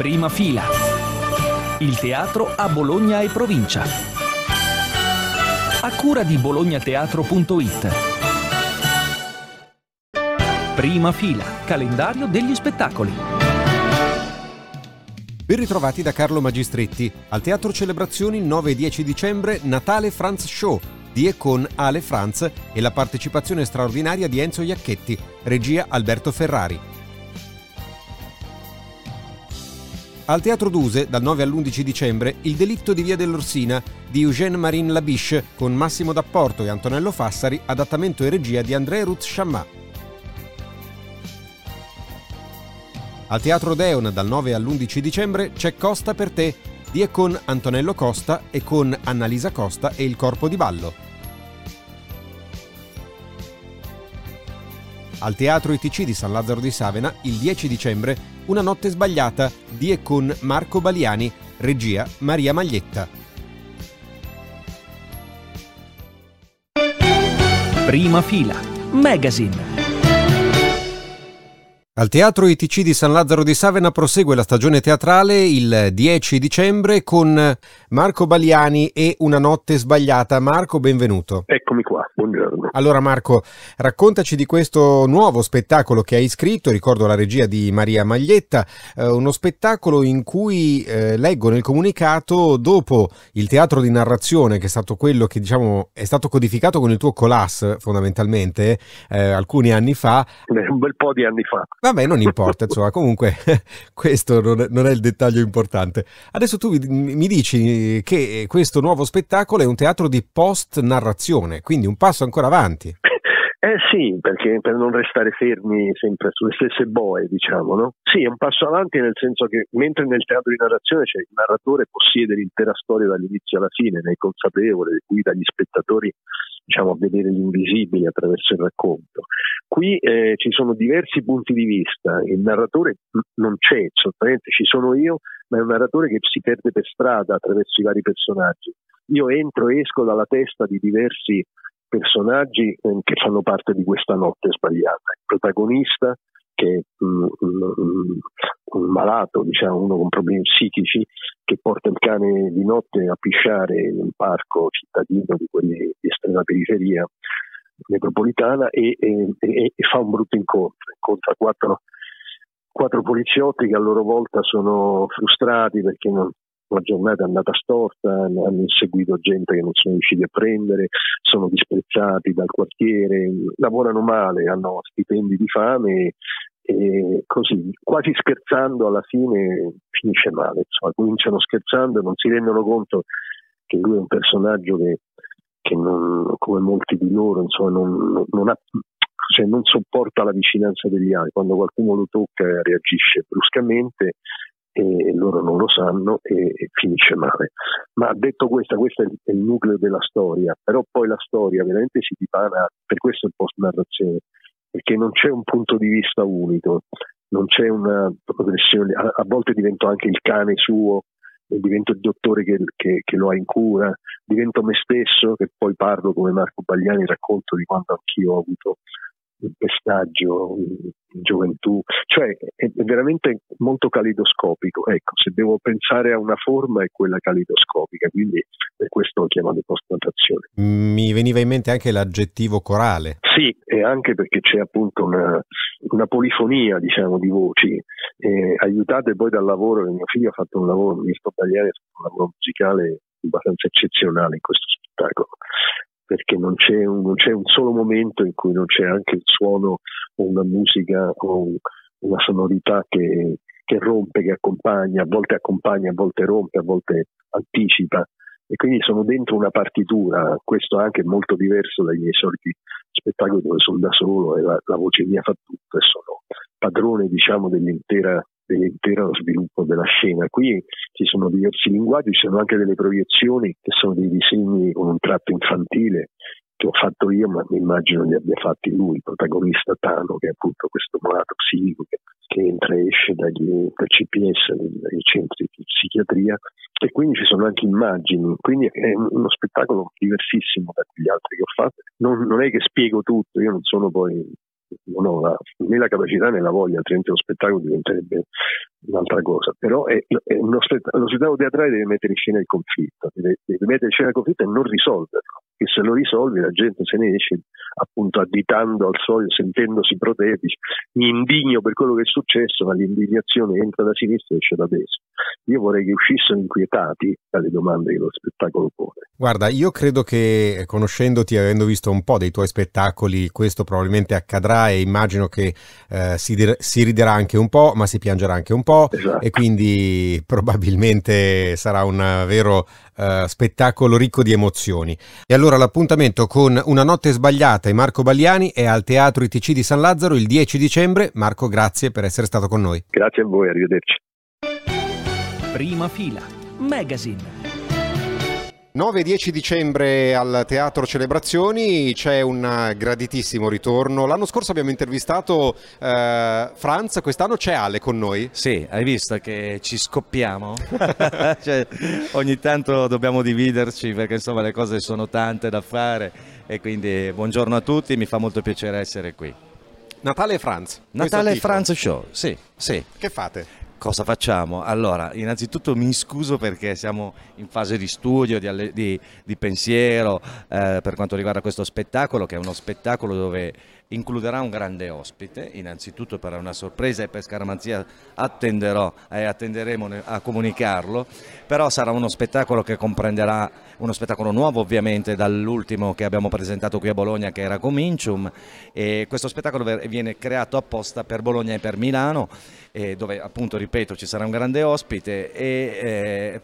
Prima fila. Il teatro a Bologna e provincia. A cura di bolognateatro.it. Prima fila. Calendario degli spettacoli. Ben ritrovati da Carlo Magistretti. Al Teatro Celebrazioni il 9 e 10 dicembre Natale Franz Show di e con Ale Franz e la partecipazione straordinaria di Enzo Iacchetti, regia Alberto Ferrari. Al Teatro Duse, dal 9 all'11 dicembre, Il delitto di Via dell'Orsina di Eugène Marin Labiche con Massimo D'Apporto e Antonello Fassari, adattamento e regia di André Ruth Chammat. Al Teatro Deon, dal 9 all'11 dicembre, c'è Costa per te di e con Antonello Costa e con Annalisa Costa e il Corpo di Ballo. Al Teatro ITC di San Lazzaro di Savena, il 10 dicembre, Una notte sbagliata di e con Marco Baliani, regia Maria Maglietta. Prima fila. Magazine. Al Teatro ITC di San Lazzaro di Savena prosegue la stagione teatrale il 10 dicembre con Marco Baliani e Una notte sbagliata. Marco, benvenuto. Eccomi qua, buongiorno. Allora Marco, raccontaci di questo nuovo spettacolo che hai scritto, ricordo la regia di Maria Maglietta, eh, uno spettacolo in cui eh, leggo nel comunicato dopo il teatro di narrazione che è stato quello che diciamo è stato codificato con il tuo colas fondamentalmente eh, alcuni anni fa. Un bel po' di anni fa. Vabbè, non importa, insomma, comunque questo non è, non è, il dettaglio importante. Adesso tu mi dici che questo nuovo spettacolo è un teatro di post-narrazione, quindi un passo ancora avanti. Eh sì, perché per non restare fermi sempre sulle stesse boe, diciamo, no? Sì, è un passo avanti nel senso che mentre nel teatro di narrazione c'è il narratore possiede l'intera storia dall'inizio alla fine, ne è consapevole, guida gli spettatori diciamo, a vedere l'invisibile attraverso il racconto. Qui eh, ci sono diversi punti di vista, il narratore non c'è, solitamente ci sono io, ma è un narratore che si perde per strada attraverso i vari personaggi. Io entro e esco dalla testa di diversi personaggi eh, che fanno parte di questa notte sbagliata. Il protagonista, che è mm, mm, un malato, diciamo, uno con problemi psichici, che porta il cane di notte a pisciare in un parco cittadino di quelli di estrema periferia metropolitana e, e, e, e fa un brutto incontro, incontra quattro, quattro poliziotti che a loro volta sono frustrati perché non, la giornata è andata storta, hanno inseguito gente che non sono riusciti a prendere, sono disprezzati dal quartiere, lavorano male, hanno stipendi di fame e così, quasi scherzando alla fine finisce male, insomma, cominciano scherzando non si rendono conto che lui è un personaggio che, che non, come molti di loro insomma, non, non, ha, cioè non sopporta la vicinanza degli altri, quando qualcuno lo tocca reagisce bruscamente e loro non lo sanno e, e, finisce male. Ma detto questo, questo è il, nucleo della storia, però poi la storia veramente si dipana, per questo il post narrazione, perché non c'è un punto di vista unico, non c'è una progressione, a, a volte divento anche il cane suo, divento il dottore che, che, che, lo ha in cura, divento me stesso che poi parlo come Marco Bagliani, racconto di quando anch'io ho avuto il pestaggio in gioventù, cioè è, veramente molto calidoscopico. Ecco, se devo pensare a una forma è quella calidoscopica, quindi per questo lo chiamano post-notazione. Mi veniva in mente anche l'aggettivo corale. Sì, e anche perché c'è appunto una, una polifonia diciamo, di voci, eh, aiutate poi dal lavoro che mio figlio ha fatto un lavoro, Bagliani ha fatto un lavoro musicale abbastanza eccezionale in questo spettacolo perché non c'è, un, non c'è, un, solo momento in cui non c'è anche il suono o una musica o una sonorità che, che rompe, che accompagna, a volte accompagna, a volte rompe, a volte anticipa. E quindi sono dentro una partitura, questo anche molto diverso dai miei soliti spettacoli dove sono da solo e la, la voce mia fa tutto e sono padrone diciamo dell'intera dell'intero sviluppo della scena. Qui ci sono diversi linguaggi, ci sono anche delle proiezioni che sono dei disegni con un tratto infantile che ho fatto io, ma mi immagino li abbia fatti lui, il protagonista Tano, che è appunto questo malato psichico che, che entra e esce dagli, dal CPS, dai centri di psichiatria, e quindi ci sono anche immagini, quindi è uno spettacolo diversissimo da quegli altri che ho fatto. Non, non è che spiego tutto, io non sono poi non ho la, né la capacità né la voglia, altrimenti lo spettacolo diventerebbe un'altra cosa. Però è, è spett- lo spettacolo teatrale deve mettere in scena il conflitto, deve, deve mettere in scena il conflitto e non risolverlo che se lo risolvi la gente se ne esce appunto additando al solito, sentendosi protesi, mi indigno per quello che è successo, ma l'indignazione entra da sinistra e esce da destra. Io vorrei che uscissero inquietati dalle domande che lo spettacolo pone. Guarda, io credo che conoscendoti, avendo visto un po' dei tuoi spettacoli, questo probabilmente accadrà e immagino che eh, si, dir- si, riderà anche un po', ma si piangerà anche un po' esatto. e quindi probabilmente sarà un vero uh, spettacolo ricco di emozioni. E allora l'appuntamento con Una notte sbagliata e Marco Bagliani è al Teatro ITC di San Lazzaro il 10 dicembre. Marco, grazie per essere stato con noi. Grazie a voi, arrivederci. Prima fila, Magazine. 9-10 dicembre al Teatro Celebrazioni c'è un graditissimo ritorno. L'anno scorso abbiamo intervistato eh, Franz, quest'anno c'è Ale con noi. Sì, hai visto che ci scoppiamo? cioè, ogni tanto dobbiamo dividerci perché insomma le cose sono tante da fare e quindi buongiorno a tutti, mi fa molto piacere essere qui. Natale e Franz. Natale e Franz Show, sì, sì. Che fate? Cosa facciamo? Allora, innanzitutto mi scuso perché siamo in fase di studio, di, di, di pensiero eh, per quanto riguarda questo spettacolo, che è uno spettacolo dove includerà un grande ospite, innanzitutto per una sorpresa e per scaramanzia attenderò e attenderemo a comunicarlo, però sarà uno spettacolo che comprenderà uno spettacolo nuovo ovviamente dall'ultimo che abbiamo presentato qui a Bologna che era Comincium. E questo spettacolo viene creato apposta per Bologna e per Milano dove appunto ripeto ci sarà un grande ospite. E eh,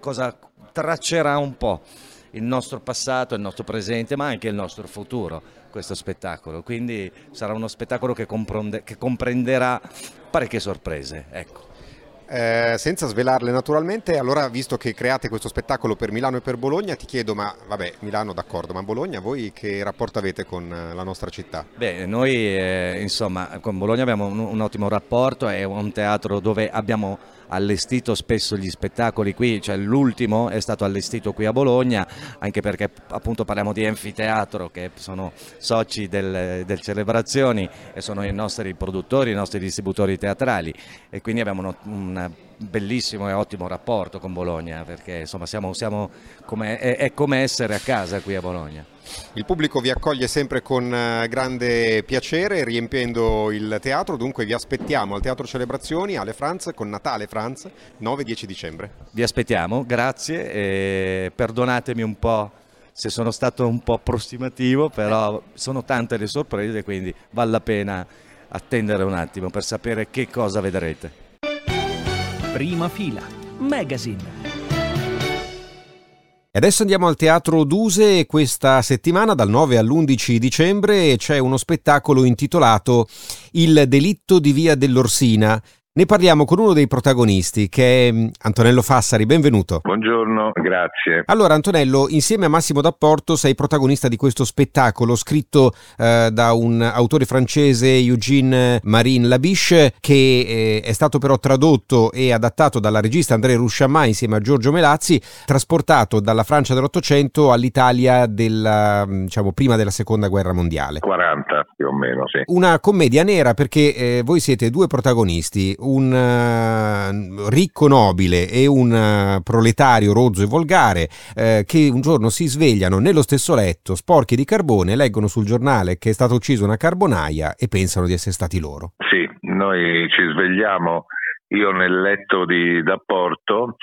cosa traccerà un po' il nostro passato, il nostro presente ma anche il nostro futuro questo spettacolo quindi sarà uno spettacolo che, che comprenderà parecchie sorprese ecco. Eh, senza svelarle naturalmente, allora visto che create questo spettacolo per Milano e per Bologna, ti chiedo, ma vabbè, Milano d'accordo, ma Bologna voi che rapporto avete con eh, la nostra città? Beh, noi eh, insomma con Bologna abbiamo un, un ottimo rapporto, è un teatro dove abbiamo allestito spesso gli spettacoli qui, cioè l'ultimo è stato allestito qui a Bologna, anche perché appunto parliamo di Enfiteatro che sono soci del, del Celebrazioni e sono i nostri produttori, i nostri distributori teatrali e quindi abbiamo un bellissimo e ottimo rapporto con Bologna perché insomma siamo, siamo come, è, è come essere a casa qui a Bologna. Il pubblico vi accoglie sempre con eh, grande piacere, riempiendo il teatro, dunque vi aspettiamo al Teatro Celebrazioni, alle Franz, con Natale Franz, 9-10 dicembre. Vi aspettiamo, grazie, e perdonatemi un po' se sono stato un po' approssimativo, però sono tante le sorprese, quindi vale la pena attendere un attimo per sapere che cosa vedrete. Prima fila, Magazine. E adesso andiamo al Teatro Duse questa settimana dal 9 all'11 dicembre c'è uno spettacolo intitolato Il delitto di Via dell'Orsina ne parliamo con uno dei protagonisti che è mm, Antonello Fassari, benvenuto. Buongiorno, grazie. Allora Antonello, insieme a Massimo D'Apporto sei protagonista di questo spettacolo scritto eh, da un autore francese Eugene Marine Labiche che eh, è stato però tradotto e adattato dalla regista André Rusciamà insieme a Giorgio Melazzi, trasportato dalla Francia dell'Ottocento all'Italia della, mm, diciamo, prima della Seconda Guerra Mondiale. 40 più o meno, sì. Una commedia nera perché eh, voi siete due protagonisti un uh, ricco nobile e un uh, proletario rozzo e volgare uh, che un giorno si svegliano nello stesso letto, sporchi di carbone, leggono sul giornale che è stata uccisa una carbonaia e pensano di essere stati loro. Sì, noi ci svegliamo io nel letto di D'Apporto,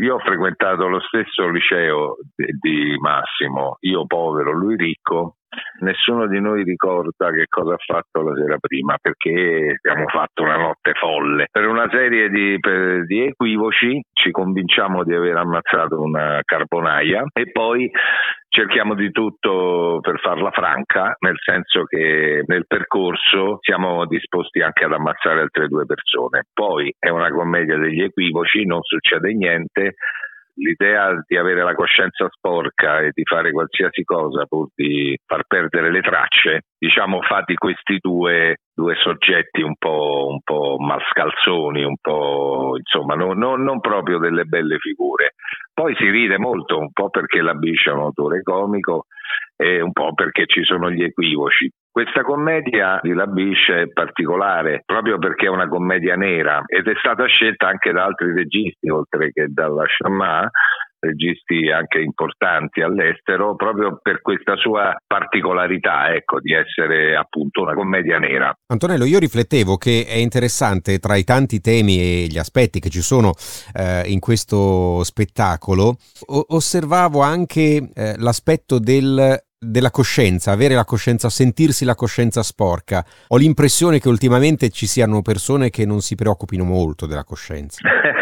io ho frequentato lo stesso liceo di Massimo, io povero, lui ricco, Nessuno di noi ricorda che cosa ha fatto la sera prima perché abbiamo fatto una notte folle. Per una serie di, per, di equivoci ci convinciamo di aver ammazzato una carbonaia e poi cerchiamo di tutto per farla franca, nel senso che nel percorso siamo disposti anche ad ammazzare altre due persone. Poi è una commedia degli equivoci, non succede niente, l'idea di avere la coscienza sporca e di fare qualsiasi cosa pur di far perdere le tracce, diciamo fa di questi due, due soggetti un po', un po', mascalzoni, un po' insomma no, no, non proprio delle belle figure. Poi si ride molto, un po' perché la biscia è un autore comico e un po' perché ci sono gli equivoci. Questa commedia di La Biche è particolare proprio perché è una commedia nera ed è stata scelta anche da altri registi, oltre che dalla Chamat, registi anche importanti all'estero, proprio per questa sua particolarità, ecco, di essere appunto una commedia nera. Antonello, io riflettevo che è interessante tra i tanti temi e gli aspetti che ci sono eh, in questo spettacolo, o- osservavo anche eh, l'aspetto del della coscienza, avere la coscienza, sentirsi la coscienza sporca. Ho l'impressione che ultimamente ci siano persone che non si preoccupino molto della coscienza.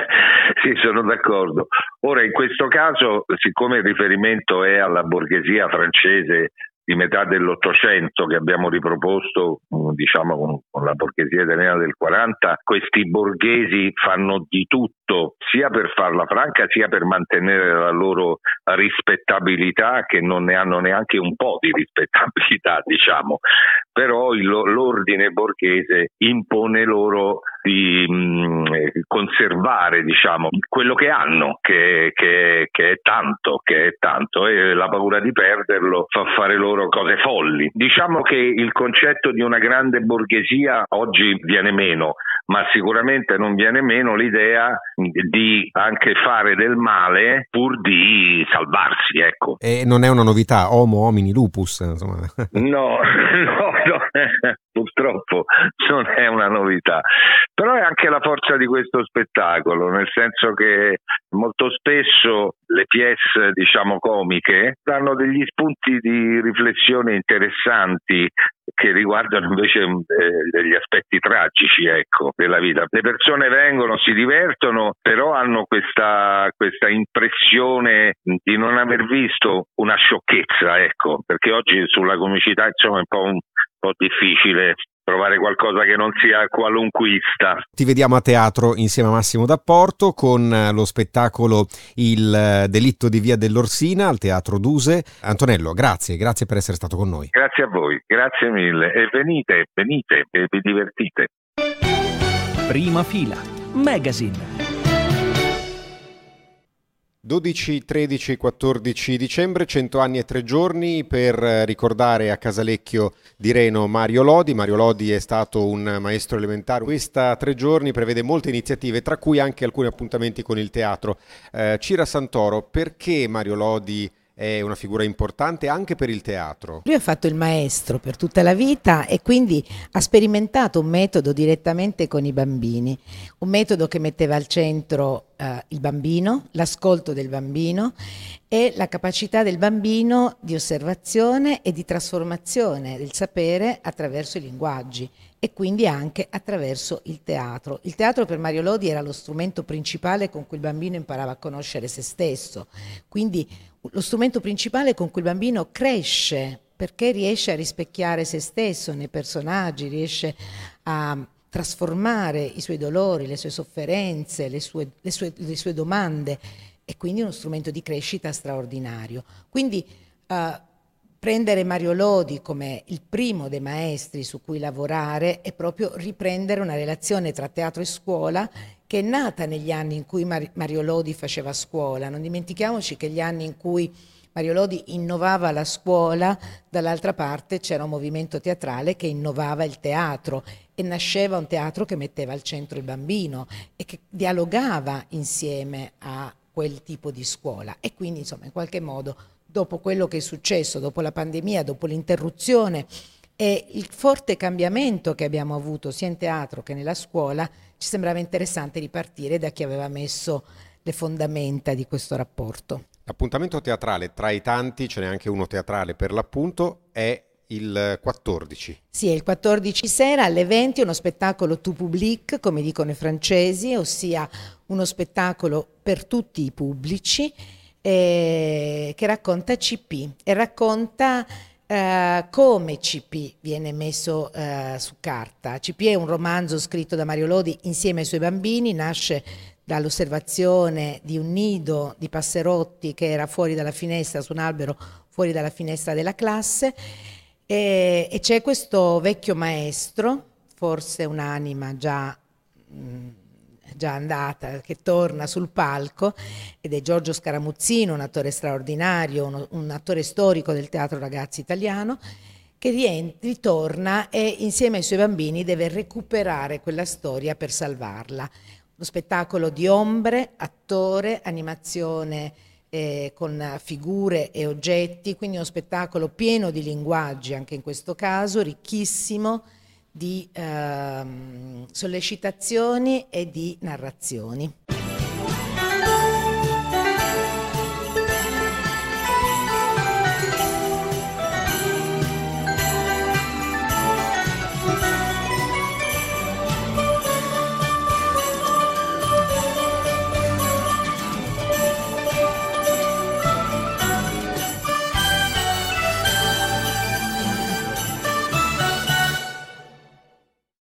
sì, sono d'accordo. Ora, in questo caso, siccome il riferimento è alla borghesia francese di metà dell'Ottocento che abbiamo riproposto mm, diciamo con, la borghesia italiana del 40, questi borghesi fanno di tutto sia per farla franca sia per mantenere la loro rispettabilità che non ne hanno neanche un po' di rispettabilità diciamo, però il, l'ordine borghese impone loro di mh, mm, conservare diciamo, quello che hanno, che, che, che, è tanto, che è tanto, e la paura di perderlo fa fare loro cose folli. Diciamo che il concetto di una grande borghesia oggi viene meno, ma sicuramente non viene meno l'idea di anche fare del male pur di salvarsi. Ecco. E non è una novità, homo homini lupus. Insomma. No, no, no. purtroppo non è una novità, però è anche la forza di questo spettacolo, nel senso che molto spesso le pièce diciamo comiche danno degli spunti di riflessione interessanti che riguardano invece eh, degli aspetti tragici ecco, della vita. Le persone vengono, si divertono, però hanno questa, questa impressione di non aver visto una sciocchezza, ecco, perché oggi sulla comicità insomma è un po' un, po' difficile trovare qualcosa che non sia qualunquista. Ti vediamo a teatro insieme a Massimo D'Apporto con eh, lo spettacolo Il eh, delitto di Via dell'Orsina al Teatro Duse. Antonello, grazie, grazie per essere stato con noi. Grazie a voi, grazie mille e venite, venite e vi divertite. Prima fila, Magazine. 12, 13, 14 dicembre, 100 anni e 3 giorni per ricordare a Casalecchio di Reno Mario Lodi. Mario Lodi è stato un maestro elementare. Questa tre giorni prevede molte iniziative, tra cui anche alcuni appuntamenti con il teatro. Eh, Cira Santoro, perché Mario Lodi è una figura importante anche per il teatro. Lui ha fatto il maestro per tutta la vita e quindi ha sperimentato un metodo direttamente con i bambini, un metodo che metteva al centro eh, il bambino, l'ascolto del bambino e la capacità del bambino di osservazione e di trasformazione del sapere attraverso i linguaggi e quindi anche attraverso il teatro. Il teatro per Mario Lodi era lo strumento principale con cui il bambino imparava a conoscere se stesso, quindi lo strumento principale con cui il bambino cresce perché riesce a rispecchiare se stesso nei personaggi, riesce a trasformare i suoi dolori, le sue sofferenze, le sue, le sue, le sue domande e quindi uno strumento di crescita straordinario. Quindi uh, prendere Mario Lodi come il primo dei maestri su cui lavorare è proprio riprendere una relazione tra teatro e scuola che è nata negli anni in cui Mario Lodi faceva scuola. Non dimentichiamoci che gli anni in cui Mario Lodi innovava la scuola, dall'altra parte c'era un movimento teatrale che innovava il teatro e nasceva un teatro che metteva al centro il bambino e che dialogava insieme a quel tipo di scuola e quindi insomma in qualche modo dopo quello che è successo, dopo la pandemia, dopo l'interruzione e il forte cambiamento che abbiamo avuto sia in teatro che nella scuola, ci sembrava interessante ripartire da chi aveva messo le fondamenta di questo rapporto. L'appuntamento teatrale, tra i tanti, ce n'è anche uno teatrale per l'appunto, è il 14. Sì, è il 14 sera alle 20 uno spettacolo tout public, come dicono i francesi, ossia uno spettacolo per tutti i pubblici eh, che racconta CP e racconta Uh, come CP viene messo uh, su carta. CP è un romanzo scritto da Mario Lodi insieme ai suoi bambini, nasce dall'osservazione di un nido di passerotti che era fuori dalla finestra, su un albero fuori dalla finestra della classe e, e c'è questo vecchio maestro, forse un'anima già mh, già andata, che torna sul palco ed è Giorgio Scaramuzzino, un attore straordinario, un, un attore storico del teatro ragazzi italiano, che ritorna e insieme ai suoi bambini deve recuperare quella storia per salvarla. Uno spettacolo di ombre, attore, animazione eh, con figure e oggetti, quindi uno spettacolo pieno di linguaggi anche in questo caso, ricchissimo di ehm, sollecitazioni e di narrazioni.